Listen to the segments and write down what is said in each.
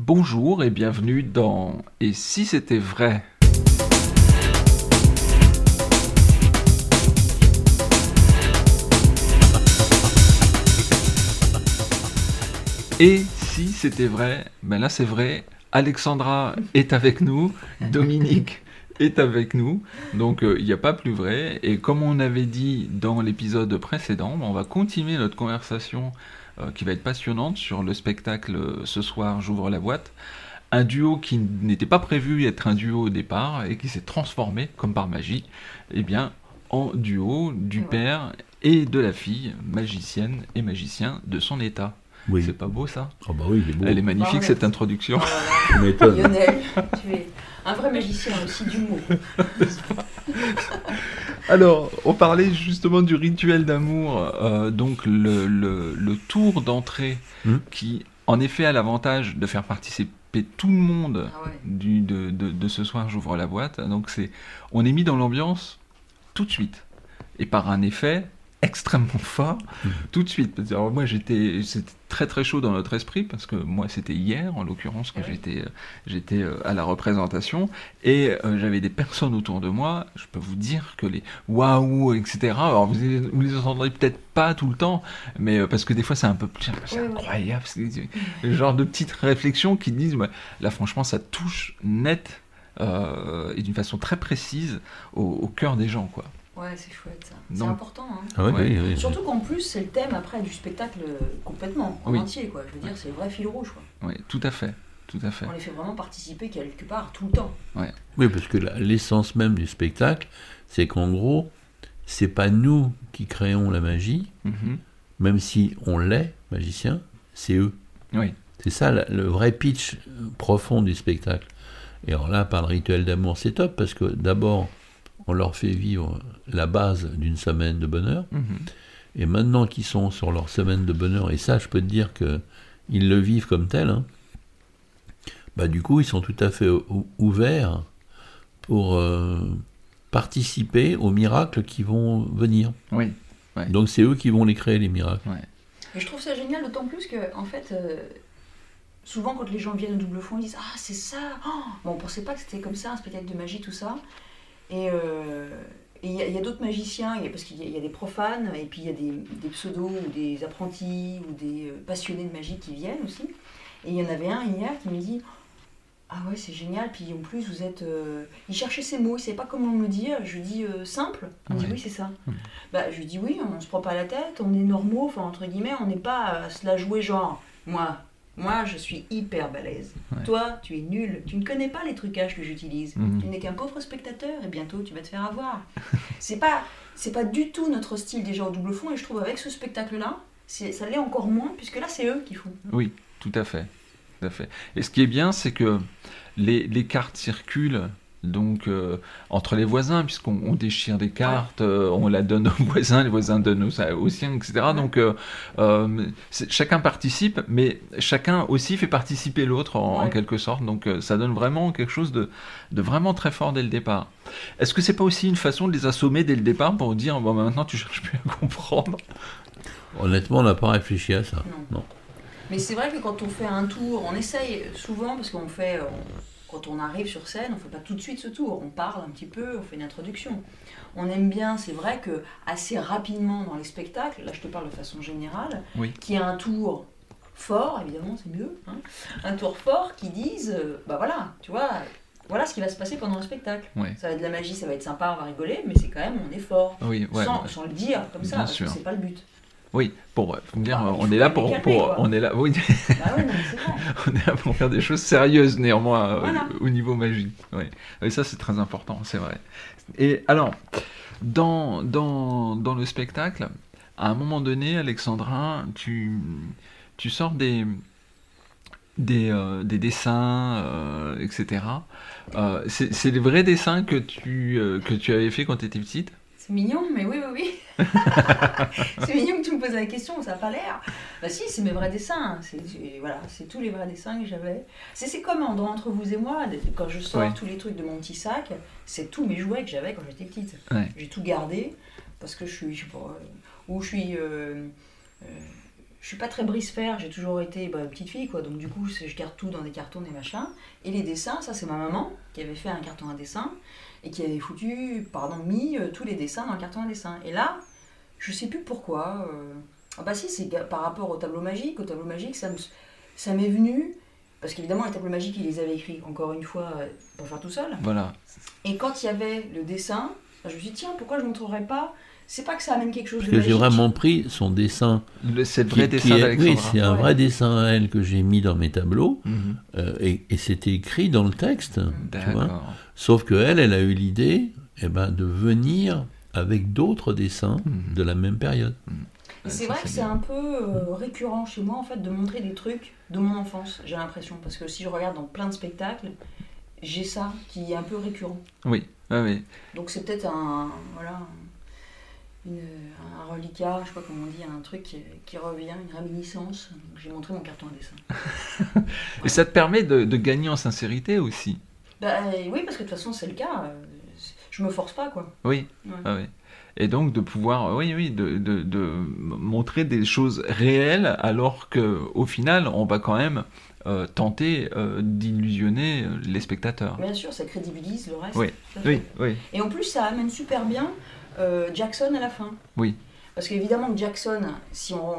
Bonjour et bienvenue dans Et si c'était vrai? Et si c'était vrai, ben là c'est vrai, Alexandra est avec nous, Dominique est avec nous, donc euh, il n'y a pas plus vrai. Et comme on avait dit dans l'épisode précédent, ben, on va continuer notre conversation qui va être passionnante sur le spectacle euh, Ce soir, j'ouvre la boîte. Un duo qui n'était pas prévu être un duo au départ et qui s'est transformé, comme par magie, eh bien, en duo du père et de la fille, magicienne et magicien de son état. Oui. C'est pas beau ça? Oh bah oui, il est beau. Elle est magnifique Oh, cette introduction. Tu m'étonnes. Lionel, tu es un vrai magicien aussi d'humour. Alors, on parlait justement du rituel d'amour, euh, donc le, le- le tour d'entrée Hmm. qui, en effet, a l'avantage de faire participer tout le monde Ah ouais. du, de, de- de ce soir, j'ouvre la boîte. Donc, c'est, on est mis dans l'ambiance tout de suite et par un effet extrêmement fort Mhm. tout de suite. Alors moi j'étais c'était très très chaud dans notre esprit parce que moi c'était hier en l'occurrence que j'étais euh, j'étais euh, à la représentation et euh, j'avais des personnes autour de moi. Je peux vous dire que les waouh etc. Alors vous, vous les entendrez peut-être pas tout le temps, mais parce que des fois c'est un peu c'est incroyable, c'est le genre de petites réflexions qui disent ouais, là franchement ça touche net. euh, et d'une façon très précise au, au cœur des gens quoi. Ouais, c'est chouette ça. C'est important. Hein. Ah oui, Ouais. oui, oui. Surtout qu'en plus, c'est le thème après du spectacle euh, complètement, en Oui. entier. Quoi. Je veux dire, c'est le vrai fil rouge. Quoi. Oui, tout à fait, tout à fait. On les fait vraiment participer quelque part tout le temps. Oui, parce que l'essence même du spectacle, c'est qu'en gros, c'est pas nous qui créons la magie, Mhm. même si on l'est, magicien, c'est eux. Oui. C'est ça la- le vrai pitch euh, profond du spectacle. Et alors là, par le rituel d'amour, c'est top, parce que d'abord, on leur fait vivre la base d'une semaine de bonheur. Mhm. Et maintenant qu'ils sont sur leur semaine de bonheur, et ça, je peux te dire que ils le vivent comme tel, hein, bah, du coup, ils sont tout à fait ou- ouverts pour euh, participer aux miracles qui vont venir. Oui. Donc, c'est eux qui vont les créer, les miracles. Et je trouve ça génial, d'autant plus que, en fait, euh, souvent quand les gens viennent au double fond, ils disent Ah, c'est ça Oh Bon, on pensait pas que c'était comme ça, un spectacle de magie, tout ça. Et euh, il y a, d'autres magiciens, parce qu'il y, a- il y a des profanes, et puis il y a des, des pseudos, ou des apprentis, ou des euh, passionnés de magie qui viennent aussi. Et il y en avait un hier qui me dit Ah ouais, c'est génial, puis en plus vous êtes. euh, Il cherchait ses mots, il savait pas comment me le dire. Je lui dis euh, Simple Il me dit. Oui, c'est ça. Bah, je lui dis oui, on se prend pas la tête, on est normaux, enfin entre guillemets, on n'est pas à se la jouer genre moi, moi je suis hyper balèze. Ouais. Toi, tu es nul, tu ne connais pas les trucages que j'utilise. Mhm. Tu n'es qu'un pauvre spectateur et bientôt tu vas te faire avoir. c'est pas c'est pas du tout notre style déjà au double fond et je trouve avec ce spectacle là, c'est ça l'est encore moins puisque là c'est eux qui font. Oui, tout à fait. Tout à fait. Et ce qui est bien, c'est que les, les cartes circulent donc euh, entre les voisins, puisqu'on on déchire des cartes, euh, on la donne aux voisins, les voisins donnent aux, aux siens, etc. Donc euh, euh, chacun participe, mais chacun aussi fait participer l'autre en, quelque sorte. Donc euh, ça donne vraiment quelque chose de, de vraiment très fort dès le départ. Est-ce que c'est pas aussi une façon de les assommer dès le départ pour dire bon bah, maintenant tu cherches plus à comprendre? Honnêtement, on n'a pas réfléchi à ça. Non. Non. Mais c'est vrai que quand on fait un tour, on essaye souvent parce qu'on fait, on- quand on arrive sur scène, on fait pas tout de suite ce tour. On parle un petit peu, on fait une introduction. On aime bien, c'est vrai que assez rapidement dans les spectacles, là je te parle de façon générale, Oui. qu'il y a un tour fort, évidemment c'est mieux, hein, un tour fort qui dise, euh, bah voilà, tu vois, voilà ce qui va se passer pendant le spectacle. Ouais. Ça va être de la magie, ça va être sympa, on va rigoler, mais c'est quand même, on est fort. Oui, ouais. sans, sans le dire comme ça, Bien parce sûr. que c'est pas le but. Oui, bon, bref, faut me dire, Ah, il on est là pour, pour on est là, oui, Bah on est là pour faire des choses sérieuses néanmoins euh, au niveau magie. Oui, Et ça c'est très important, c'est vrai. Et alors, dans, dans, dans le spectacle, à un moment donné, Alexandra, tu, tu sors des, des, euh, des dessins, euh, etc. Euh, c'est les vrais dessins que tu, euh, que tu avais fait quand tu étais petite? C'est mignon, mais oui, oui, oui. c'est mignon que tu me poses la question, ça n'a pas l'air. Bah si, c'est mes vrais dessins. C'est c'est- voilà, c'est tous les vrais dessins que j'avais. C'est comme entre vous et moi, quand je sors tous les trucs de mon petit sac, c'est tous mes jouets que j'avais quand j'étais petite. Ouais. J'ai tout gardé parce que je suis, je sais pas, euh, ou je suis, euh, euh, je suis pas très brise-fer, j'ai toujours été bah, petite fille, quoi. Donc du coup, je garde tout dans des cartons, des machins. Et les dessins, ça c'est ma maman qui avait fait un carton à dessin et qui avait foutu, pardon, mis euh, tous les dessins dans le carton à dessin. Et là, je sais plus pourquoi. euh, Ah bah si, c'est par rapport au tableau magique. Au tableau magique, ça me- ça m'est venu. Parce qu'évidemment, les tableaux magiques, il les avait écrits, encore une fois, euh, pour faire tout seul. Voilà. Et quand il y avait le dessin, je me suis dit, tiens, pourquoi je ne montrerais pas C'est pas que ça amène quelque chose Parce de que j'ai vraiment pris son dessin. C'est le vrai qui dessin d'Alexandra. Oui, c'est un Ouais. vrai dessin à elle que j'ai mis dans mes tableaux. Mhm. euh, et et c'était écrit dans le texte. tu vois. Sauf que elle, elle a eu l'idée eh ben, de venir avec d'autres dessins Mhm. de la même période. Et c'est vrai que c'est un peu euh, récurrent chez moi, en fait, de montrer des trucs de mon enfance, j'ai l'impression. Parce que si je regarde dans plein de spectacles, j'ai ça qui est un peu récurrent. Oui, oui, oui. Donc c'est peut-être un, voilà, une- un reliquat, je sais pas comment on dit, un truc qui, qui revient, une réminiscence. J'ai montré mon carton à dessin. Et ça te permet de, de gagner en sincérité aussi. Bah, euh, oui, parce que de toute façon, c'est le cas. euh, Je me force pas, quoi. Oui, Ouais. ah oui. Et donc de pouvoir, oui, oui, de, de, de montrer des choses réelles, alors que au final, on va quand même euh, tenter euh, d'illusionner les spectateurs. Bien sûr, ça crédibilise le reste. Oui. Oui, oui, Et en plus, ça amène super bien euh, Jackson à la fin. Oui. Parce qu'évidemment, Jackson, si on,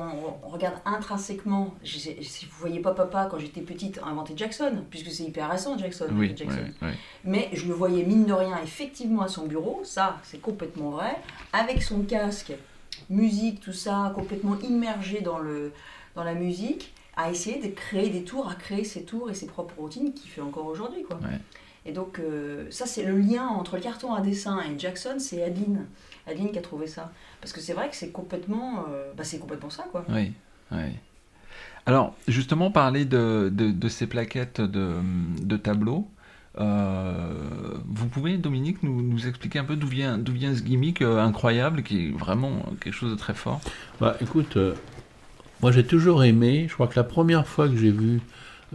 on regarde intrinsèquement, je sais- si vous voyez pas papa quand j'étais petite inventer Jackson, puisque c'est hyper récent Jackson. oui, Jackson. oui, oui. Mais je le voyais mine de rien effectivement à son bureau, ça c'est complètement vrai, avec son casque, musique, tout ça, complètement immergé dans, le, dans la musique, à essayer de créer des tours, à créer ses tours et ses propres routines qu'il fait encore aujourd'hui. quoi. Ouais. Et donc euh, ça c'est le lien entre le carton à dessin et Jackson, c'est Adeline. Adeline qui a trouvé ça. Parce que c'est vrai que c'est complètement, euh, bah, c'est complètement ça quoi. Oui, oui. Alors, justement, parler de, de, de ces plaquettes de, de tableaux. euh, vous pouvez, Dominique, nous, nous expliquer un peu d'où vient, d'où vient ce gimmick euh, incroyable qui est vraiment quelque chose de très fort? Bah, écoute, euh, moi j'ai toujours aimé, je crois que la première fois que j'ai vu,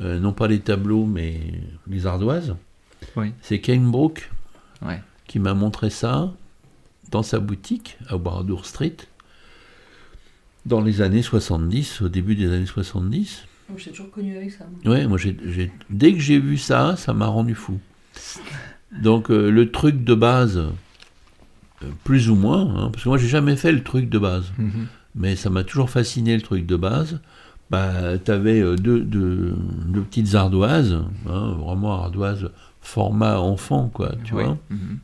euh, non pas les tableaux, mais les ardoises, Oui. c'est Kane Brook Ouais. qui m'a montré ça dans sa boutique à Wardour Street dans les années 70, au début des années 70. Donc j'ai toujours connu avec ça. moi. Ouais, moi, j'ai, j'ai- dès que j'ai vu ça, ça m'a rendu fou. Donc, euh, le truc de base, euh, plus ou moins, hein, parce que moi, j'ai jamais fait le truc de base, Mhm. mais ça m'a toujours fasciné le truc de base. Bah, t'avais euh, deux, deux, deux petites ardoises, hein, vraiment ardoises format enfant, quoi, tu Oui. vois. Mhm.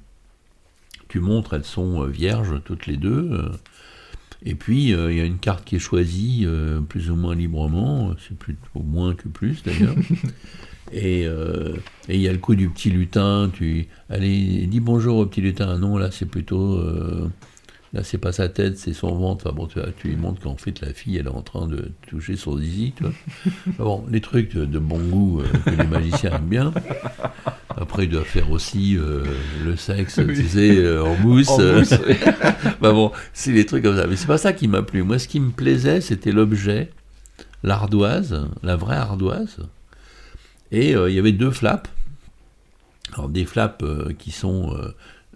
Tu montres, elles sont euh, vierges toutes les deux. euh, et puis, euh, il y a une carte qui est choisie euh, plus ou moins librement, c'est plus au moins que plus d'ailleurs. et euh, il y a le coup du petit lutin, tu allez, dis bonjour au petit lutin. Non, là c'est plutôt. Là c'est pas sa tête, c'est son ventre. Enfin, bon, tu, lui montres qu'en fait la fille elle est en train de toucher son zizi. Tu vois. Bon, les trucs de, de bon goût euh, que les magiciens aiment bien. Après, il doit faire aussi euh, le sexe, Oui. tu sais, euh, en mousse. En mousse, oui. bah bon, c'est les trucs comme ça. Mais c'est pas ça qui m'a plu. Moi, ce qui me plaisait, c'était l'objet, l'ardoise, la vraie ardoise. Et il y avait deux flaps. Alors des flaps qui sont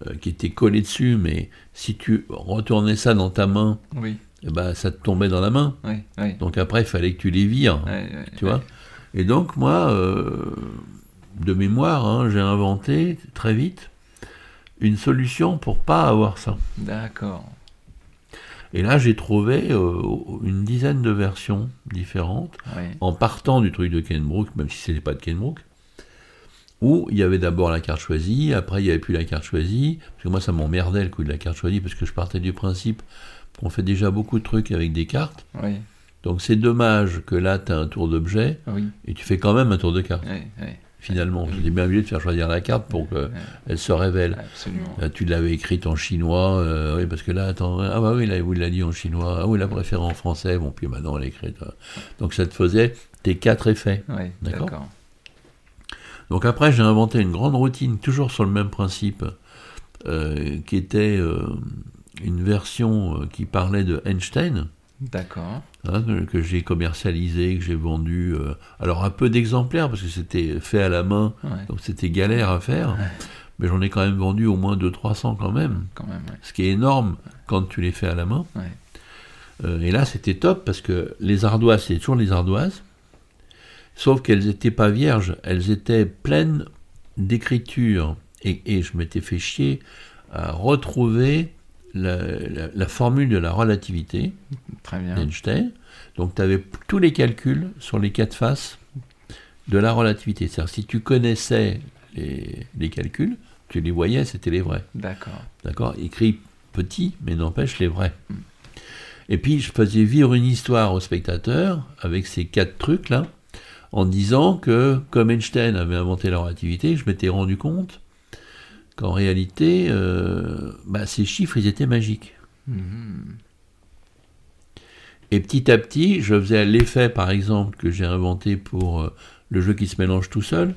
euh, qui étaient collés dessus, mais si tu retournais ça dans ta main, oui, eh ben, ça te tombait dans la main. oui, oui. Donc après, il fallait que tu les vires. Tu vois Et donc, moi, euh, de mémoire, hein, j'ai inventé très vite une solution pour pas avoir ça. D'accord. Et là, j'ai trouvé euh, une dizaine de versions différentes, en partant du truc de Ken Brook, même si ce n'était pas de Ken Brook, où il y avait d'abord la carte choisie, après il n'y avait plus la carte choisie, parce que moi ça m'emmerdait le coup de la carte choisie, parce que je partais du principe qu'on fait déjà beaucoup de trucs avec des cartes, Oui, donc c'est dommage que là tu as un tour d'objet, oui, et tu fais quand même un tour de carte. oui, oui, finalement. J'étais bien obligé de faire choisir la carte pour qu'elle se révèle. absolument. Là, tu l'avais écrite en chinois, euh, oui, parce que là, attends, ah bah oui, là, vous l'a dit en chinois, ah oui, la préférée en français, bon, puis maintenant elle est écrite. euh. Donc ça te faisait tes quatre effets. Oui, D'accord. Donc après, j'ai inventé une grande routine, toujours sur le même principe, euh, qui était euh, une version euh, qui parlait de Einstein, D'accord. hein, que, que j'ai commercialisé, que j'ai vendu. euh, alors un peu d'exemplaires, parce que c'était fait à la main, Ouais, donc c'était galère à faire, mais j'en ai quand même vendu au moins 200-300 quand même, quand même, ouais. ce qui est énorme quand tu les fais à la main. Et là, c'était top parce que les ardoises, c'est toujours les ardoises, sauf qu'elles n'étaient pas vierges, elles étaient pleines d'écriture. Et, et je m'étais fait chier à retrouver la, la- la formule de la relativité d'Einstein. Donc, tu avais tous les calculs sur les quatre faces de la relativité. C'est-à-dire, si tu connaissais les, les calculs, tu les voyais, c'était les vrais. D'accord. D'accord? Écrit petit, mais n'empêche les vrais. Et puis, je faisais vivre une histoire au spectateur avec ces quatre trucs-là, en disant que, comme Einstein avait inventé la relativité, je m'étais rendu compte qu'en réalité, euh, bah, ces chiffres, ils étaient magiques. Mhm. Et petit à petit, je faisais l'effet, par exemple, que j'ai inventé pour euh, le jeu qui se mélange tout seul,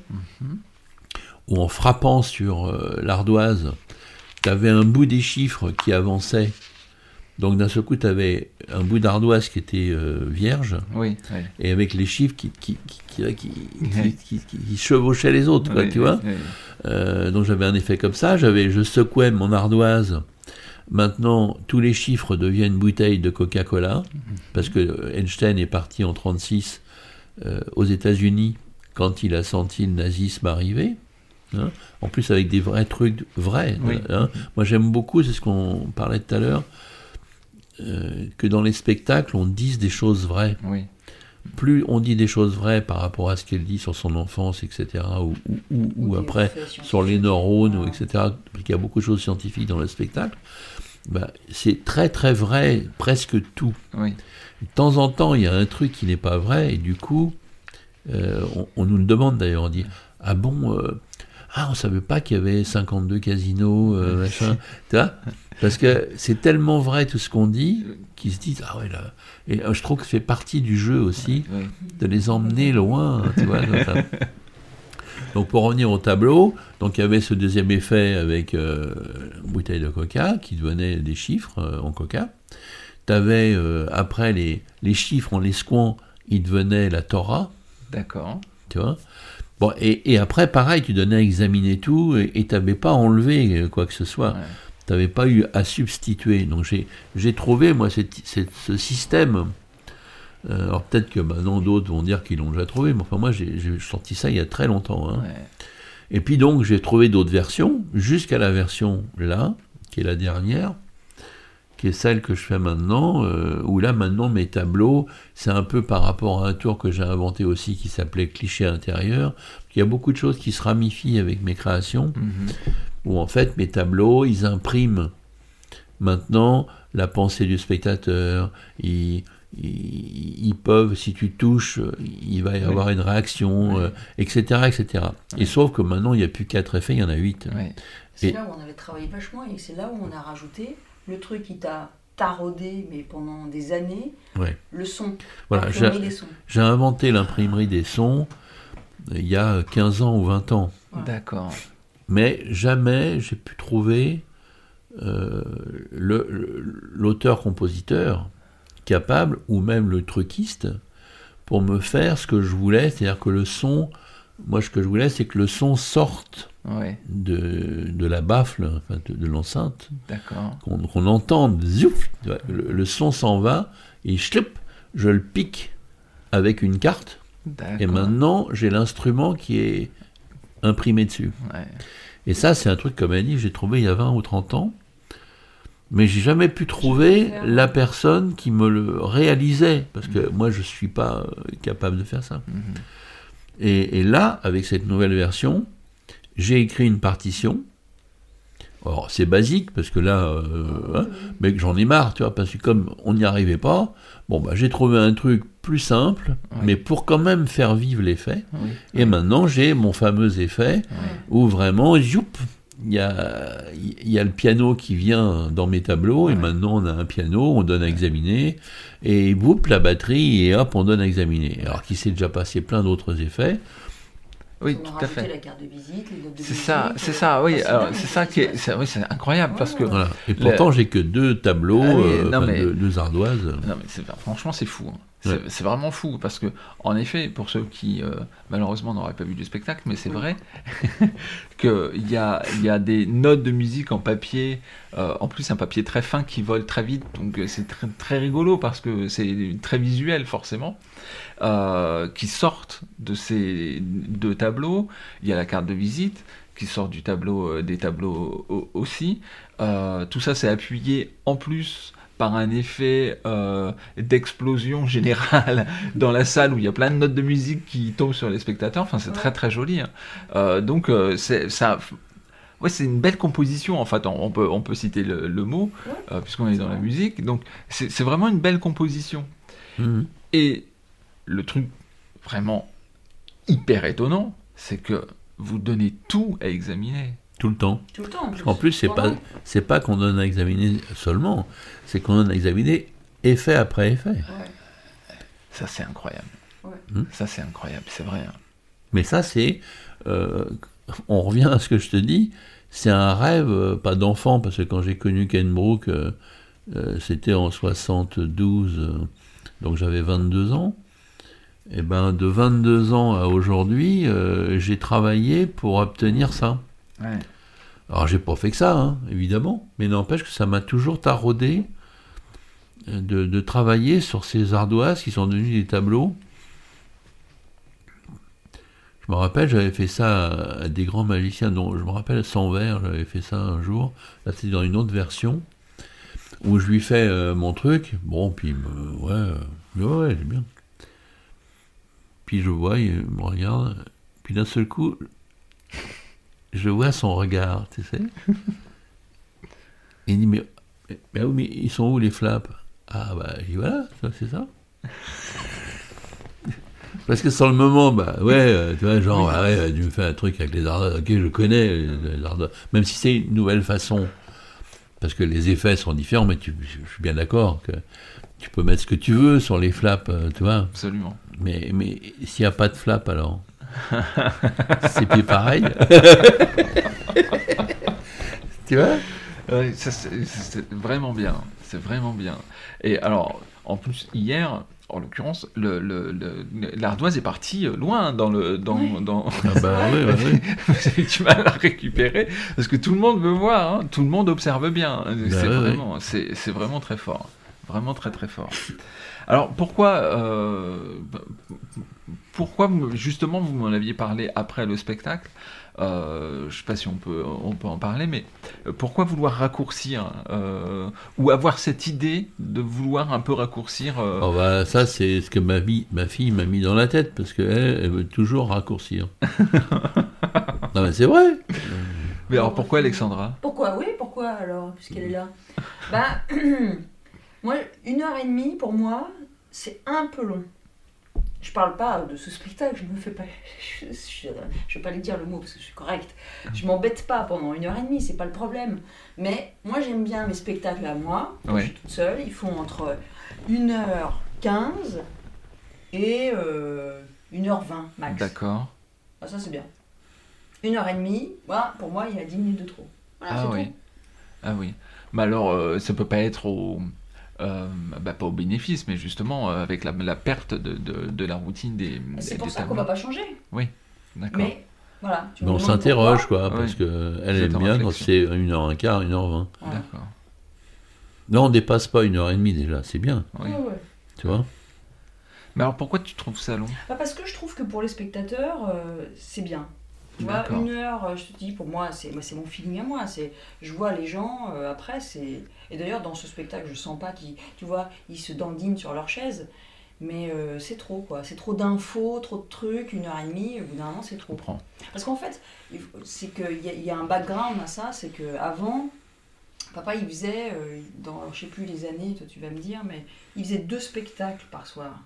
où en frappant sur euh, l'ardoise, tu avais un bout des chiffres qui avançait. Donc d'un seul coup, tu avais un bout d'ardoise qui était euh, vierge, Oui, oui. et avec les chiffres qui, qui, chevauchaient les autres, quoi, Oui, tu vois. Euh, donc j'avais un effet comme ça, j'avais, je secouais mon ardoise. Maintenant, tous les chiffres deviennent bouteilles de Coca-Cola, parce que Einstein est parti en 36 euh, aux États-Unis quand il a senti le nazisme arriver. hein. En plus, avec des vrais trucs vrais. Hein. Moi, j'aime beaucoup, c'est ce qu'on parlait tout à l'heure, euh, que dans les spectacles, on dise des choses vraies Oui. plus on dit des choses vraies par rapport à ce qu'elle dit sur son enfance, etc., ou, ou- ou- après sur les neurones, ou Ouais. etc., parce qu'il y a beaucoup de choses scientifiques dans le spectacle, bah, c'est très très vrai, presque tout. Oui. De temps en temps, il y a un truc qui n'est pas vrai, et du coup, euh, on, on nous le demande d'ailleurs, on dit Ah bon, euh, ah, on savait pas qu'il y avait 52 casinos, euh, machin, tu vois? Parce que c'est tellement vrai tout ce qu'on dit qu'ils se disent Ah ouais, là. Et euh, je trouve que ça fait partie du jeu aussi de les emmener loin, tu vois. donc, pour revenir au tableau, donc il y avait ce deuxième effet avec euh, une bouteille de coca qui devenait des chiffres euh, en coca. Tu avais après les, les chiffres en l'escoin, ils devenaient la Torah, D'accord. tu vois? Bon, et, et après, pareil, tu donnais à examiner tout et tu n'avais pas enlevé quoi que ce soit. Ouais. Tu n'avais pas eu à substituer. Donc j'ai, trouvé, moi, cette- cette- ce système. euh, alors peut-être que maintenant d'autres vont dire qu'ils l'ont déjà trouvé, mais enfin moi j'ai, sorti ça il y a très longtemps. hein. Ouais. Et puis donc j'ai trouvé d'autres versions, jusqu'à la version là, qui est la dernière, qui est celle que je fais maintenant, euh, où là maintenant mes tableaux, c'est un peu par rapport à un tour que j'ai inventé aussi qui s'appelait cliché intérieur. Il y a beaucoup de choses qui se ramifient avec mes créations, Mhm. Où en fait mes tableaux, ils impriment maintenant la pensée du spectateur, ils, ils, ils peuvent, si tu touches, il va y Oui. avoir une réaction, Oui. euh, etc., etc. Et sauf que maintenant, il n'y a plus quatre effets, il y en a huit. C'est là où on avait travaillé vachement et c'est là où on a rajouté le truc qui t'a taraudé, mais pendant des années, le son. Voilà, j'ai inventé l'imprimerie des sons euh, il y a 15 ans ou 20 ans. Ouais. D'accord. Mais jamais j'ai pu trouver euh, l'auteur-compositeur capable, ou même le truquiste, pour me faire ce que je voulais, c'est-à-dire que le son, moi ce que je voulais, c'est que le son sorte Ouais. de, de la baffle, enfin de, de l'enceinte, qu'on qu'on entende, zouf, le, le son s'en va, et chloup, je le pique avec une carte, et maintenant j'ai l'instrument qui est imprimé dessus. Ouais. Et ça, c'est un truc, comme elle dit, que j'ai trouvé il y a 20 ou 30 ans. Mais j'ai jamais pu trouver la personne qui me le réalisait. Parce que moi, je suis pas euh, capable de faire ça. Mhm. Et, et là, avec cette nouvelle version, j'ai écrit une partition. Alors, c'est basique, parce que là, euh, hein, mais j'en ai marre, tu vois, parce que comme on n'y arrivait pas, bon, bah, j'ai trouvé un truc plus simple, mais pour quand même faire vivre l'effet. Oui. Et maintenant, j'ai mon fameux effet où vraiment, youp, il y a, y a le piano qui vient dans mes tableaux, et maintenant on a un piano, on donne à examiner, et whoop, la batterie, et hop, on donne à examiner. Alors qu'il s'est déjà passé plein d'autres effets. Oui, on tout à fait. la carte de visite, les notes de C'est ça, c'est euh, ça, oui. enfin, Alors, dingue. c'est ça qui est, c'est, oui, c'est incroyable parce que. Voilà. Et pourtant, j'ai que deux tableaux, Ah oui, euh, non, enfin, mais- deux, deux ardoises. Non, mais c'est, franchement, c'est fou. hein. C'est Ouais. c'est vraiment fou parce que, en effet, pour ceux qui euh, malheureusement n'auraient pas vu du spectacle, mais c'est vrai qu'il y a, il y a des notes de musique en papier, euh, en plus un papier très fin qui vole très vite, donc euh, c'est très, très rigolo parce que c'est très visuel forcément, euh, qui sortent de ces deux tableaux. Il y a la carte de visite qui sort du tableau, euh, des tableaux au- aussi. Euh, tout ça c'est appuyé en plus par un effet euh, d'explosion générale dans la salle où il y a plein de notes de musique qui tombent sur les spectateurs. Enfin, c'est Ouais. très très joli. hein. Euh, donc, euh, c'est ça. Ouais, c'est une belle composition en fait. On peut, on peut citer le, le mot Ouais. euh, puisqu'on est dans la musique. Donc, c'est c'est vraiment une belle composition. Mhm. Et le truc vraiment hyper étonnant, c'est que vous donnez tout à examiner. Tout le temps. Tout le temps en plus. En plus, c'est pas, c'est pas qu'on donne à examiner seulement, c'est qu'on donne à examiner effet après effet. Ouais. Ça, c'est incroyable. Ouais. Hmm? Ça, c'est incroyable. C'est vrai. hein. Mais ça, c'est. euh, on revient à ce que je te dis, c'est un rêve, euh, pas d'enfant, parce que quand j'ai connu Ken Brook, euh, euh, c'était en 72, euh, donc j'avais 22 ans. Et ben, de 22 ans à aujourd'hui, euh, j'ai travaillé pour obtenir ça. Alors, j'ai pas fait que ça, hein, évidemment, mais n'empêche que ça m'a toujours taraudé euh, de, travailler sur ces ardoises qui sont devenues des tableaux. Je me rappelle, j'avais fait ça à, à des grands magiciens, dont je me rappelle sans verre, j'avais fait ça un jour. Là, c'était dans une autre version, où je lui fais euh, mon truc. Bon, puis, me- ouais, euh, ouais, ouais, bien. Puis je vois, il me regarde, puis d'un seul coup, je vois son regard, tu sais. Il dit, mais, mais, mais ils sont où les flaps? Ah, bah, je dis, voilà, ça, c'est ça. Parce que sur le moment, bah, ouais, euh, tu vois, genre, ah ouais, tu me fais un truc avec les ardoises, ok, je connais les ardoises. Même si c'est une nouvelle façon, parce que les effets sont différents, mais tu, je suis bien d'accord que tu peux mettre ce que tu veux sur les flaps, euh, tu vois. Absolument. Mais, mais s'il n'y a pas de flap, alors C'est plus pareil Tu vois? Ouais, c'est c'est vraiment bien. C'est vraiment bien. Et alors, en plus, hier, en l'occurrence, le- le- le- l'ardoise est partie loin dans le. Dans, Oui. dans... Ah bah oui, bah oui. Vous avez du mal à la récupérer parce que tout le monde veut voir, hein, tout le monde observe bien. c'est Bah vraiment, c'est vraiment très fort, vraiment très très fort. Alors pourquoi, euh, pourquoi justement vous m'en aviez parlé après le spectacle euh, Je sais pas si on peut on peut en parler, mais pourquoi vouloir raccourcir euh, ou avoir cette idée de vouloir un peu raccourcir euh, Oh bah, ça, c'est ce que ma, vie, ma fille m'a mis dans la tête, parce qu'elle elle veut toujours raccourcir. non mais c'est vrai. Mais alors pourquoi Alexandra? Pourquoi? Oui, pourquoi alors, puisqu'elle est là? Bah, moi, une heure et demie, pour moi, c'est un peu long. Je parle pas de ce spectacle, je me fais pas. Je, je, je vais pas lui dire le mot parce que je suis correcte. Je m'embête pas pendant une heure et demie, c'est pas le problème. Mais moi, j'aime bien mes spectacles à moi, quand Ouais. je suis toute seule. Ils font entre 1h15 et euh, 1h20 max. D'accord. Ah, ça, c'est bien. Une heure et demie, voilà, pour moi, il y a 10 minutes de trop. Voilà, Ah oui. tout. Ah oui. Mais alors, euh, ça peut pas être au. Euh, bah, pas au bénéfice, mais justement euh, avec la, la perte de, de, de la routine des. C'est des pour ça qu'on va pas changer. D'accord. Mais voilà. tu me Mais on s'interroge, quoi, parce Oui. que elle C'est aime en bien quand c'est 1h15, 1h20. Voilà. D'accord. Non, on dépasse pas une heure et demie déjà, c'est bien, Oui. Ouais, ouais. tu vois? Mais alors pourquoi tu trouves ça long? Bah, parce que je trouve que pour les spectateurs, euh, c'est bien. Tu vois, une heure, euh, je te dis, pour moi, c'est moi, c'est mon feeling à moi. C'est, je vois les gens euh, après, c'est. Et d'ailleurs, dans ce spectacle, je sens pas qu'ils, tu vois, ils se dandinent sur leur chaise. Mais euh, c'est trop, quoi. C'est trop d'infos, trop de trucs, une heure et demie, au bout d'un moment, c'est trop. comprends. Parce qu'en fait, c'est qu'il y, a- il y a un background à ça, c'est que avant, papa il faisait, euh, dans je sais plus les années, toi tu vas me dire, mais il faisait deux spectacles par soir.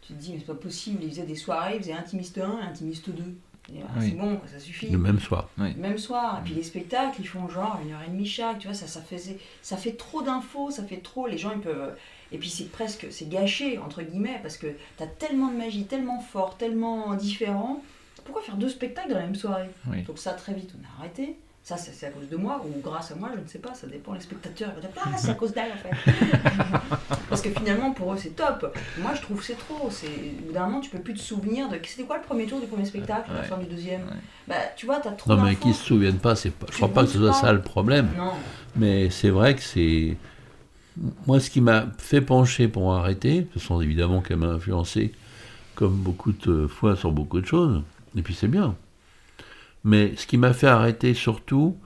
Tu te dis, mais c'est pas possible, il faisait des soirées, il faisait Intimiste 1 et Intimiste 2. Ah, Oui. C'est bon, ça suffit. Le même soir. Même soir. Et puis les spectacles, ils font genre une heure et demie chaque, tu vois, ça, ça, faisait, ça fait trop d'infos, ça fait trop, les gens ils peuvent... Et puis c'est presque, c'est gâché, entre guillemets, parce que t'as tellement de magie, tellement fort, tellement différent. Pourquoi faire deux spectacles dans la même soirée? Oui. Donc ça, très vite, on a arrêté. Ça, c'est à cause de moi ou grâce à moi, je ne sais pas, ça dépend. Les spectateurs ils vont dire Ah, c'est à cause d'elle en fait. Parce que finalement, pour eux, c'est top. Moi, je trouve que c'est trop. C'est... Au bout d'un moment, tu peux plus te souvenir de. C'était quoi le premier tour du premier spectacle, la Ouais. fin du deuxième Ouais. Bah, tu vois, t'as trop Non, mais qui se souviennent pas, c'est pas. Je crois pas que ce soit ça le problème. Non. Mais c'est vrai que c'est. Moi, ce qui m'a fait pencher pour arrêter, ce sont évidemment qu'elle m'a influencé, comme beaucoup de fois sur beaucoup de choses, et puis c'est bien. Mais ce qui m'a fait arrêter surtout,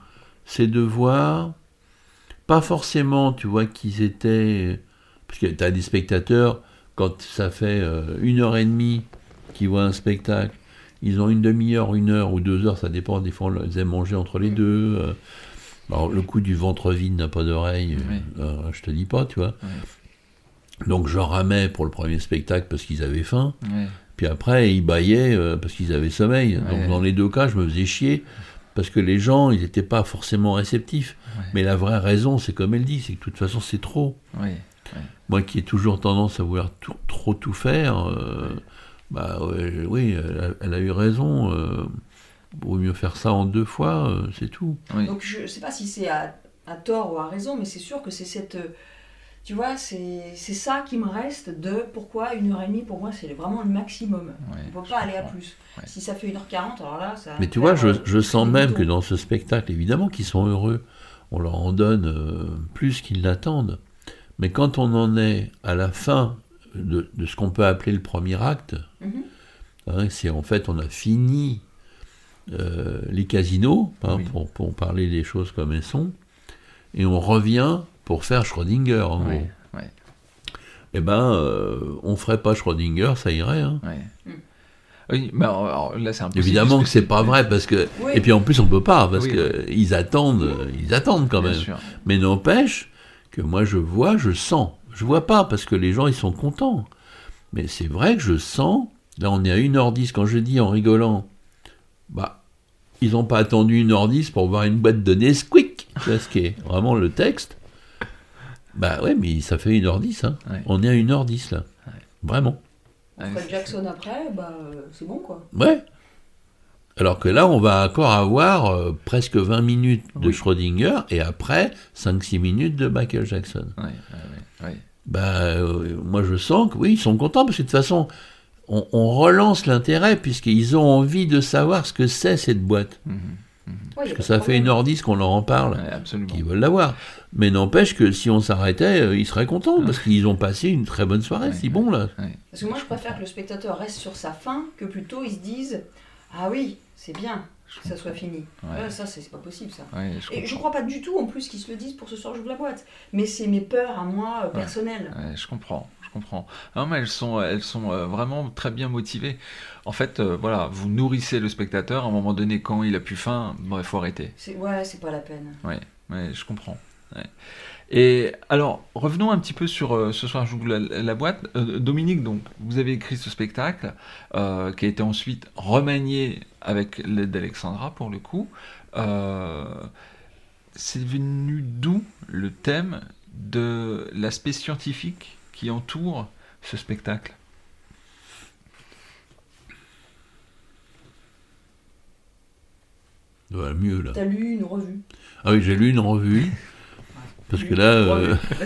c'est de voir, pas forcément, tu vois, qu'ils étaient. Parce que tu as des spectateurs, quand ça fait euh, une heure et demie qu'ils voient un spectacle, ils ont une demi-heure, une heure ou deux heures, ça dépend, des fois ils aiment manger entre les deux. euh, alors, le coup du ventre vide n'a pas d'oreille, Oui. euh, je te dis pas, tu vois. Oui. Donc, je ramais pour le premier spectacle parce qu'ils avaient faim. Puis après, ils baillaient euh, parce qu'ils avaient sommeil. Ouais. Donc, dans les deux cas, je me faisais chier parce que les gens, ils n'étaient pas forcément réceptifs. Ouais. Mais la vraie raison, c'est comme elle dit, c'est que de toute façon, c'est trop. Ouais. Moi qui ai toujours tendance à vouloir tout- trop tout faire, euh, bah ouais, oui, elle a, elle a eu raison. Euh, vaut mieux faire ça en deux fois, euh, c'est tout. Donc je sais pas si c'est à, à tort ou à raison, mais c'est sûr que c'est cette... euh, Tu vois, c'est ça qui me reste de pourquoi une heure et demie, pour moi, c'est vraiment le maximum. Ouais, On ne peut pas aller à plus. Ouais. Si ça fait 1h40, alors là, ça... Mais tu vois, je, euh, je sens des même que dans ce spectacle, évidemment qu'ils sont heureux, on leur en donne euh, plus qu'ils l'attendent. Mais quand on en est à la fin de, de ce qu'on peut appeler le premier acte, Mhm. hein, c'est en fait on a fini euh, les casinos, hein, Oui. pour, pour parler des choses comme elles sont, et on revient pour faire Schrödinger en Ouais. gros. Ouais. Eh ben, euh, on ferait pas Schrödinger, ça irait. hein. Ouais. Oui, mais alors, alors, là c'est. Évidemment que c'est pas vrai parce que Oui. et puis en plus on peut pas parce Oui. que ils attendent, ils attendent quand Bien même. sûr. Mais n'empêche que moi je vois, je sens. Je vois pas parce que les gens ils sont contents. Mais c'est vrai que je sens. Là on est à 1h10 quand je dis en rigolant. Bah ils n'ont pas attendu 1h10 pour voir une boîte de Nesquik. Ce qui est vraiment le texte. Bah ouais mais ça fait 1h10 hein. Ouais. On est à 1h10 là. Ouais. Vraiment. On ferait Jackson après, bah, c'est bon, quoi. Ouais. Alors que là, on va encore avoir euh, presque 20 minutes de Oui. Schrödinger et après 5-6 minutes de Michael Jackson. Ouais, ouais, ouais, ouais. Bah, euh, moi je sens que oui, ils sont contents parce que de toute façon, on, on relance l'intérêt puisqu'ils ont envie de savoir ce que c'est cette boîte. Y a Parce pas que ça fait problème. 1h10 qu'on leur en parle, Ouais, qu'ils veulent l'avoir. Mais n'empêche que si on s'arrêtait, euh, ils seraient contents parce qu'ils ont passé une très bonne soirée, Ouais. c'est bon là. Parce que moi, je préfère que le spectateur reste sur sa fin que plutôt ils se disent Ah oui, c'est bien que ça soit fini. Ouais. Ouais, ça, c'est pas possible, ça. Ouais, je Et je crois pas du tout en plus qu'ils se le disent pour ce soir j'ouvre la boîte. Mais c'est mes peurs à moi euh, personnelles. Je comprends, je comprends. Non, mais elles sont, elles sont euh, vraiment très bien motivées. En fait, euh, voilà, vous nourrissez le spectateur. À un moment donné, quand il a plus faim, bref, faut arrêter. Ouais, c'est pas la peine. Ouais, je comprends. Et alors, revenons un petit peu sur euh, ce soir, j'ouvre la, la boîte. Euh, Dominique, donc, vous avez écrit ce spectacle euh, qui a été ensuite remanié avec l'aide d'Alexandra pour le coup. Euh, c'est venu d'où le thème de l'aspect scientifique qui entoure ce spectacle? Mieux là. T'as lu une revue? Ah oui, j'ai lu une revue. Parce que là, euh,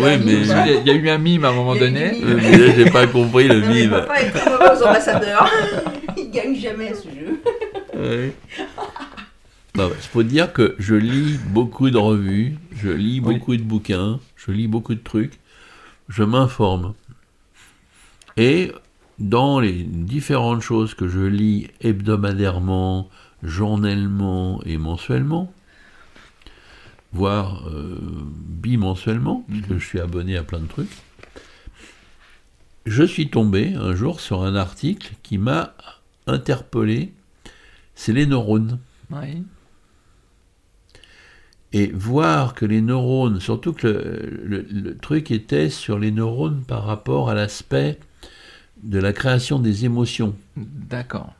Ouais, mais- Il y, a, il eu un mime à un moment Il donné. euh, mais là, j'ai pas compris le Non, mais mime. papa est très mauvais aux ambassadeurs. Il gagne jamais à ce jeu. Ouais. Non, il faut dire que je lis beaucoup de revues, je lis Oui. beaucoup de bouquins, je lis beaucoup de trucs, je m'informe. Et dans les différentes choses que je lis hebdomadairement, journellement et mensuellement, voire euh, bimensuellement, puisque Mhm. je suis abonné à plein de trucs, je suis tombé un jour sur un article qui m'a interpellé, c'est les neurones. Oui. Et voir que les neurones, surtout que le, le- le truc était sur les neurones par rapport à l'aspect de la création des émotions, D'accord.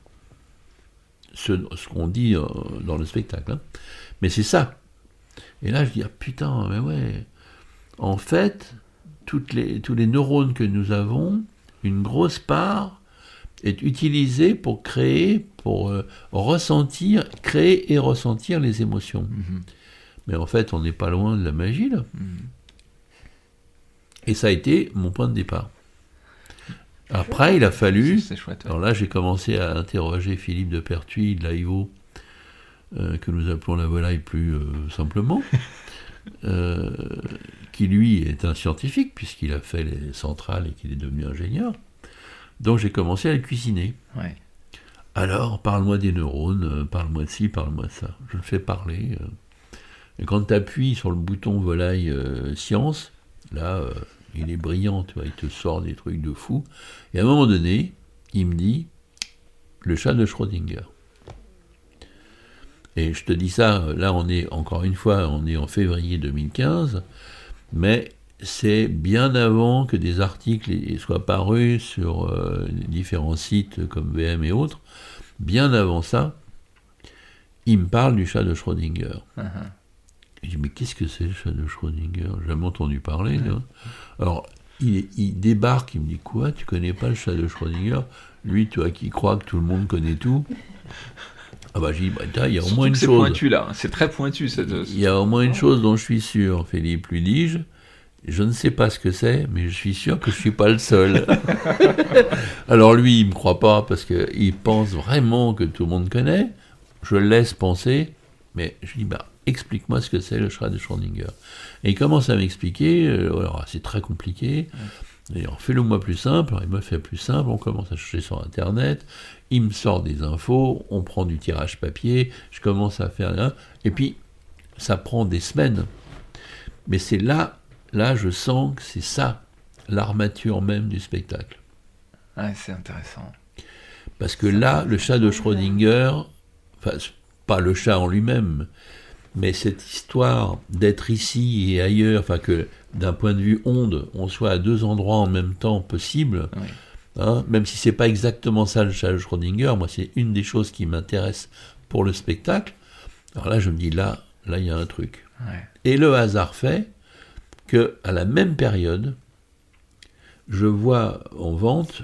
ce, ce qu'on dit euh, dans le spectacle. hein. Mais c'est ça. Et là, je dis, ah putain, mais ouais. En fait, toutes les, tous les neurones que nous avons, une grosse part est utilisé pour créer, pour euh, ressentir, créer et ressentir les émotions. Mhm. Mais en fait, on n'est pas loin de la magie là. Mhm. Et ça a été mon point de départ. Après, il a fallu. C'est chouette. ouais. Alors là, j'ai commencé à interroger Philippe de Pertuis, de l'AIVO, euh, que nous appelons la volaille plus euh, simplement, euh, qui lui est un scientifique, puisqu'il a fait les centrales et qu'il est devenu ingénieur. Donc j'ai commencé à le cuisiner. Ouais. Alors, parle-moi des neurones, parle-moi de ci, parle-moi de ça. Je le fais parler. Et quand tu appuies sur le bouton volaille science, là, il est brillant, tu vois, il te sort des trucs de fou. Et à un moment donné, il me dit le chat de Schrödinger. Et je te dis ça, là, on est encore une fois, on est en février 2015, mais c'est bien avant que des articles soient parus sur euh, différents sites comme VM et autres. Bien avant ça, il me parle du chat de Schrödinger. Mhm. Je dis, mais qu'est-ce que c'est le chat de Schrödinger? J'ai jamais entendu parler. là. Alors, il, il débarque, il me dit, quoi? Tu connais pas le chat de Schrödinger? Lui, toi qui crois que tout le monde connaît tout. Ah bah, j'ai dit, bah, il y a au moins une que c'est chose. pointu là. C'est très pointu cette. Il y a au moins une chose dont je suis sûr, Philippe, lui dis-je. Je ne sais pas ce que c'est, mais je suis sûr que je suis pas le seul. Alors lui, il me croit pas parce qu'il pense vraiment que tout le monde connaît. Je le laisse penser, mais je lui dis, bah, explique-moi ce que c'est le chat de Schrödinger. Et il commence à m'expliquer, euh, alors c'est très compliqué. D'ailleurs, fais-le moi plus simple. Il me fait plus simple, on commence à chercher sur Internet, il me sort des infos, on prend du tirage papier, je commence à faire là, et puis ça prend des semaines. Mais c'est là, là, je sens que c'est ça, l'armature même du spectacle. Ouais, c'est intéressant. Parce que là, le chat de Schrödinger, enfin, pas le chat en lui-même, mais cette histoire d'être ici et ailleurs, enfin que d'un point de vue onde, on soit à deux endroits en même temps possible, Oui. hein, même si c'est pas exactement ça le chat Schrödinger, moi c'est une des choses qui m'intéresse pour le spectacle. Alors là, je me dis là, là il y a un truc. Ouais. Et le hasard fait que à la même période, je vois en vente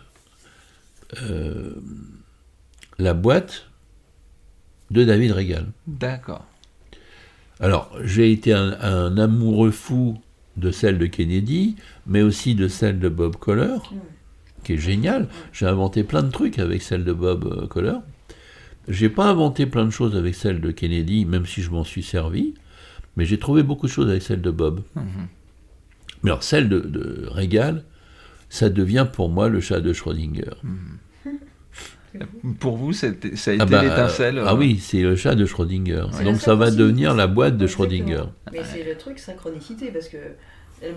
euh, la boîte de David Regal. D'accord. Alors, j'ai été un, un amoureux fou de celle de Kennedy, mais aussi de celle de Bob Kohler, qui est géniale. J'ai inventé plein de trucs avec celle de Bob euh, Kohler. J'ai pas inventé plein de choses avec celle de Kennedy, même si je m'en suis servi, mais j'ai trouvé beaucoup de choses avec celle de Bob. Mhm. Mais alors, celle de, de Regal, ça devient pour moi le chat de Schrödinger. Pour vous, ça a été Ah, bah, l'étincelle. ah euh, oui, c'est le chat de Schrödinger. Donc ça va devenir la boîte de. Schrödinger. Mais c'est le truc synchronicité parce que euh,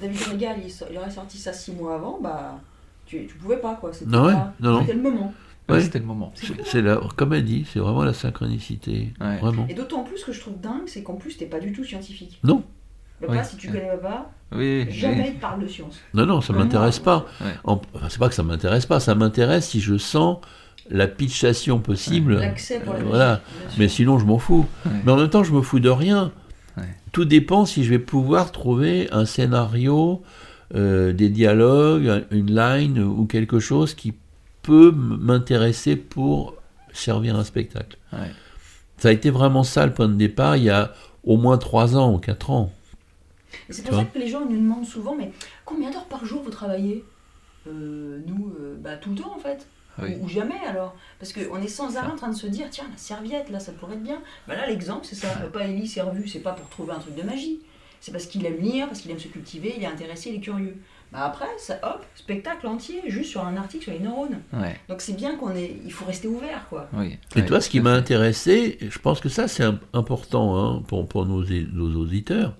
David Regal, il, aurait sorti ça six mois avant, bah tu, tu pouvais pas quoi. C'était Non, pas- non, non. C'était le moment. ouais. C'était le moment. C'est C'est la, comme elle dit, c'est vraiment la synchronicité. Ouais. Vraiment. Et d'autant plus que je trouve dingue, c'est qu'en plus t'es pas du tout scientifique. Non, Le Oui. pas, si tu connais pas, Oui, jamais oui. il te parle de science. non, non, ça Vraiment. m'intéresse pas. Ouais. En- enfin, c'est pas que ça m'intéresse pas, ça m'intéresse si je sens la pitchation possible. L'accès pour la Euh, voilà. Mais sinon, je m'en fous. Ouais. Mais en même temps, je me fous de rien. Ouais. Tout dépend si je vais pouvoir trouver un scénario, euh, des dialogues, un- une line ou quelque chose qui peut m'intéresser pour servir un spectacle. Ouais. Ça a été vraiment ça le point de départ il y a au moins trois ans ou quatre ans. Et c'est pour ça que les gens nous demandent souvent, mais combien d'heures par jour vous travaillez? Euh, Nous, euh, bah, tout le temps en fait. Oui. Ou, ou jamais alors. Parce qu'on est sans arrêt en train de se dire, tiens, la serviette là, ça pourrait être bien. Bah là, l'exemple, c'est ça. Papa Élie s'est revu, c'est pas pour trouver un truc de magie. C'est parce qu'il aime lire, parce qu'il aime se cultiver, il est intéressé, il est curieux. Bah après, ça, hop, spectacle entier, juste sur un article sur les neurones. Ouais. Donc c'est bien qu'on est. Il faut rester ouvert quoi. Oui. Et Ouais, toi, ce qui m'a intéressé, je pense que ça c'est im- important hein, pour, pour nos, nos auditeurs,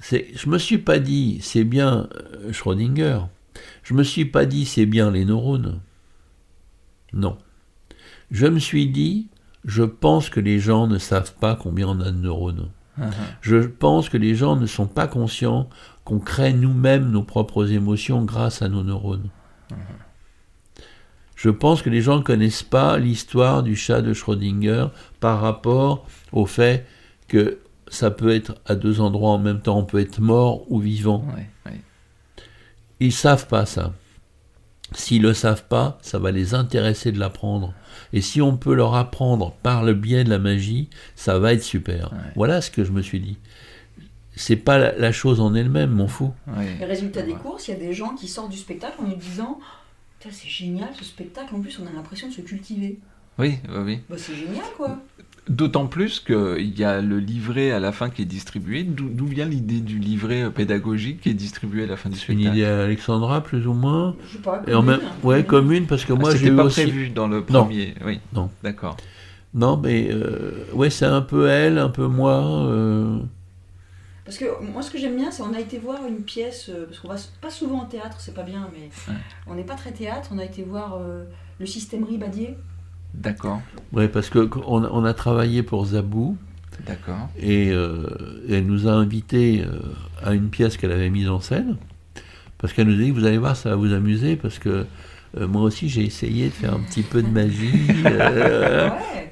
c'est je me suis pas dit c'est bien euh, Schrödinger, je me suis pas dit c'est bien les neurones. Non. Je me suis dit, je pense que les gens ne savent pas combien on a de neurones. Mhm. Je pense que les gens ne sont pas conscients qu'on crée nous-mêmes nos propres émotions grâce à nos neurones. Je pense que les gens ne connaissent pas l'histoire du chat de Schrödinger par rapport au fait que ça peut être à deux endroits en même temps, on peut être mort ou vivant. Ouais, ouais. Ils savent pas ça. S'ils le savent pas, ça va les intéresser de l'apprendre. Et si on peut leur apprendre par le biais de la magie, ça va être super. Ouais. Voilà ce que je me suis dit. C'est pas la, la chose en elle-même, m'en fous. Ouais. Résultat des Ouais. courses, il y a des gens qui sortent du spectacle en nous disant Putain, c'est génial ce spectacle, en plus on a l'impression de se cultiver. Oui, oui, oui. Bah, c'est génial quoi. D'autant plus qu'il y a le livret à la fin qui est distribué. D'où vient l'idée du livret euh, pédagogique qui est distribué à la fin du C'est une spectacle? idée à Alexandra, plus ou moins. Je sais pas. Et en même, commune. ouais, commune, parce que Ah, moi j'ai pas aussi. prévu dans le Non. premier. Oui. Non. D'accord. Non, mais euh, ouais, c'est un peu elle, un peu moi. euh, Parce que moi, ce que j'aime bien, c'est on a été voir une pièce, parce qu'on va pas souvent en théâtre, c'est pas bien, mais Ouais. on n'est pas très théâtre. On a été voir euh, le système Ribadier. D'accord. Ouais, parce que on, a- travaillé pour Zabou D'accord. et euh, elle nous a invités euh, à une pièce qu'elle avait mise en scène. Parce qu'elle nous a dit, vous allez voir, ça va vous amuser, parce que euh, moi aussi j'ai essayé de faire un petit peu de magie. euh,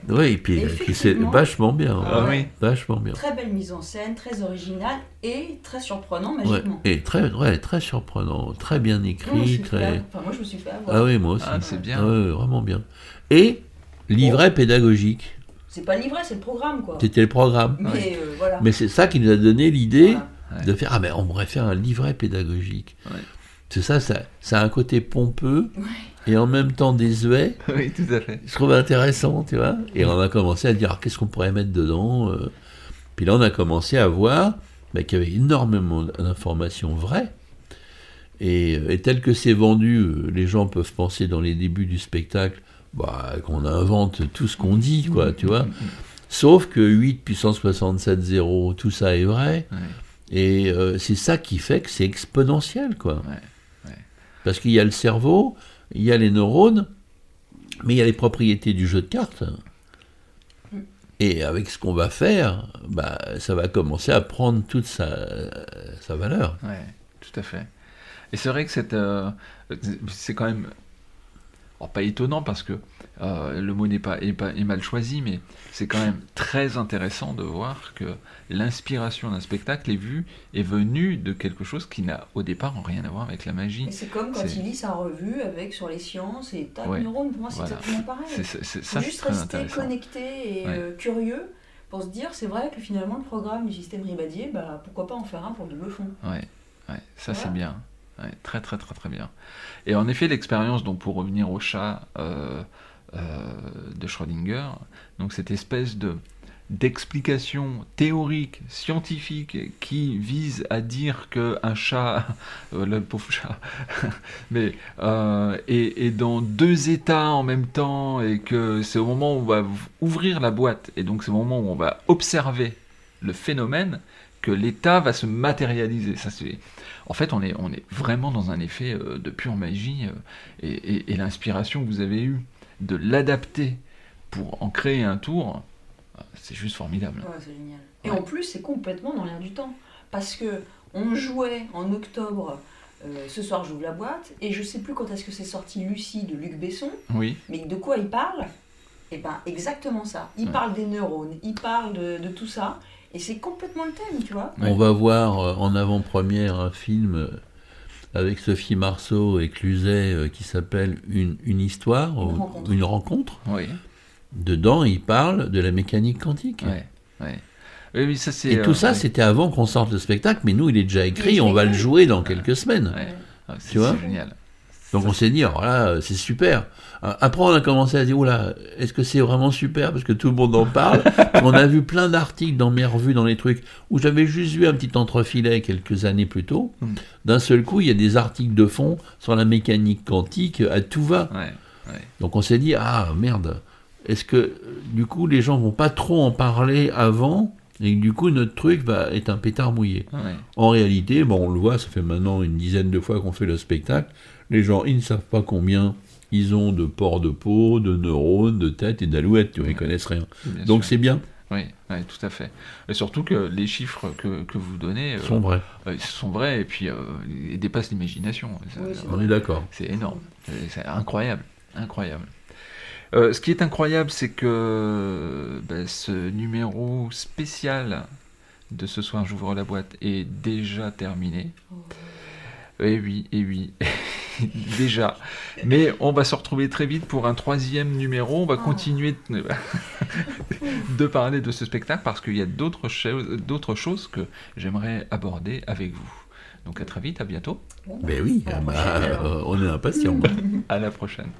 Ouais. ouais, et puis, c'est vachement bien. Ah oui. Vachement bien. Très belle mise en scène, très originale et très surprenant Ouais, magiquement. et très, ouais, très surprenant, très bien Moi, écrit, fait très. Enfin, moi, je me suis fait avoir. Ah oui, moi aussi. Ah, c'est bien. Ah ouais, vraiment bien. Et livret pédagogique. C'est pas le livret, c'est le programme quoi. C'était le programme. Mais Ouais. euh, voilà. Mais c'est ça qui nous a donné l'idée Voilà. De faire Ah, mais on pourrait faire un livret pédagogique. Ouais. C'est ça, ça, ça a un côté pompeux Ouais. et en même temps désuet. oui, tout à fait. Je trouve intéressant, tu vois. Et on a commencé à dire Ah, qu'est-ce qu'on pourrait mettre dedans euh. Puis là, on a commencé à voir bah, qu'il y avait énormément d'informations vraies. Et, euh, et tel que c'est vendu, les gens peuvent penser dans les débuts du spectacle bah, qu'on invente tout ce qu'on dit, quoi, tu vois. Sauf que 8 puissance 67 0, tout ça est vrai. Ouais. Et euh, c'est ça qui fait que c'est exponentiel, quoi. Ouais, ouais. Parce qu'il y a le cerveau, il y a les neurones, mais il y a les propriétés du jeu de cartes. Et avec ce qu'on va faire, bah, ça va commencer à prendre toute sa, sa valeur. Ouais, tout à fait. Et c'est vrai que c'est, euh, c'est quand même alors, pas étonnant parce que euh, le mot n'est pas, est pas est mal choisi, mais c'est quand même très intéressant de voir que l'inspiration d'un spectacle est vue est venue de quelque chose qui n'a au départ rien à voir avec la magie. Et c'est comme quand il lit sa revue avec sur les sciences et tas Ouais. de neurones. Pour moi, c'est Voilà. exactement pareil. Ça, faut c'est juste rester connecté et Ouais. euh, curieux pour se dire c'est vrai que finalement le programme du système Ribadier, bah, pourquoi pas en faire un pour double fond. Ouais, ouais, ça c'est bien. Très très très très bien. Et en effet, l'expérience, donc pour revenir au chat euh, euh, de Schrödinger, donc cette espèce de d'explication théorique, scientifique, qui vise à dire que un chat, euh, le pauvre chat, mais est, est dans deux états en même temps et que c'est au moment où on va ouvrir la boîte et donc c'est au moment où on va observer le phénomène que l'état va se matérialiser. Ça, c'est... En fait, on est, on est vraiment dans un effet euh, de pure magie euh, et, et- et l'inspiration que vous avez eue de l'adapter pour en créer un tour, c'est juste formidable. Ouais, c'est génial. Et Ouais. en plus, c'est complètement dans l'air du temps. Parce que on jouait en octobre, euh, ce soir j'ouvre la boîte, et je sais plus quand est-ce que c'est sorti Lucie de Luc Besson, Oui, mais de quoi il parle? Eh ben exactement ça. Il Ouais. parle des neurones, il parle de, de tout ça, et c'est complètement le thème, tu vois. Ouais. On va voir euh, en avant-première un film euh, avec Sophie Marceau et Cluzet euh, qui s'appelle une, une histoire, Une ou- rencontre. une rencontre. oui, Dedans, il parle de la mécanique quantique. ouais, ouais. Oui, ça. Et tout euh, ça, ouais. c'était avant qu'on sorte le spectacle, mais nous, il est déjà écrit, on va le jouer dans quelques semaines. Ouais. Ah, Tu vois c'est génial. Donc on s'est dit, alors là, c'est super. Euh, Après, on a commencé à dire, oula, est-ce que c'est vraiment super Parce que tout le monde en parle. on a vu plein d'articles dans mes revues, dans les trucs, où j'avais juste vu un petit entrefilet quelques années plus tôt. Mm. D'un seul coup, il y a des articles de fond sur la mécanique quantique à tout va. Ouais, Donc on s'est dit, ah merde, est-ce que du coup les gens vont pas trop en parler avant et du coup notre truc va être un pétard mouillé ouais. En réalité, bon, on le voit, ça fait maintenant une dizaine de fois qu'on fait le spectacle, les gens, ils ne savent pas combien ils ont de pores de peau, de neurones, de tête et d'alouettes, tu vois, ils connaissent rien. bien Donc c'est bien, Oui, oui, tout à fait. Et surtout que les chiffres que, que vous donnez euh, sont vrais, euh, ils sont vrais et puis euh, ils dépassent l'imagination. Oui, on est d'accord. C'est énorme. C'est- C'est incroyable. Incroyable. Euh, ce qui est incroyable, c'est que ben, ce numéro spécial de ce soir, j'ouvre la boîte, est déjà terminé. Oh. Et oui, et oui. déjà. Mais on va se retrouver très vite pour un troisième numéro. On va Oh. continuer de, de parler de ce spectacle parce qu'il y a d'autres choses, que j'aimerais aborder avec vous. Donc à très vite, à bientôt, Ben oui, bah, euh, on est impatients. à la prochaine.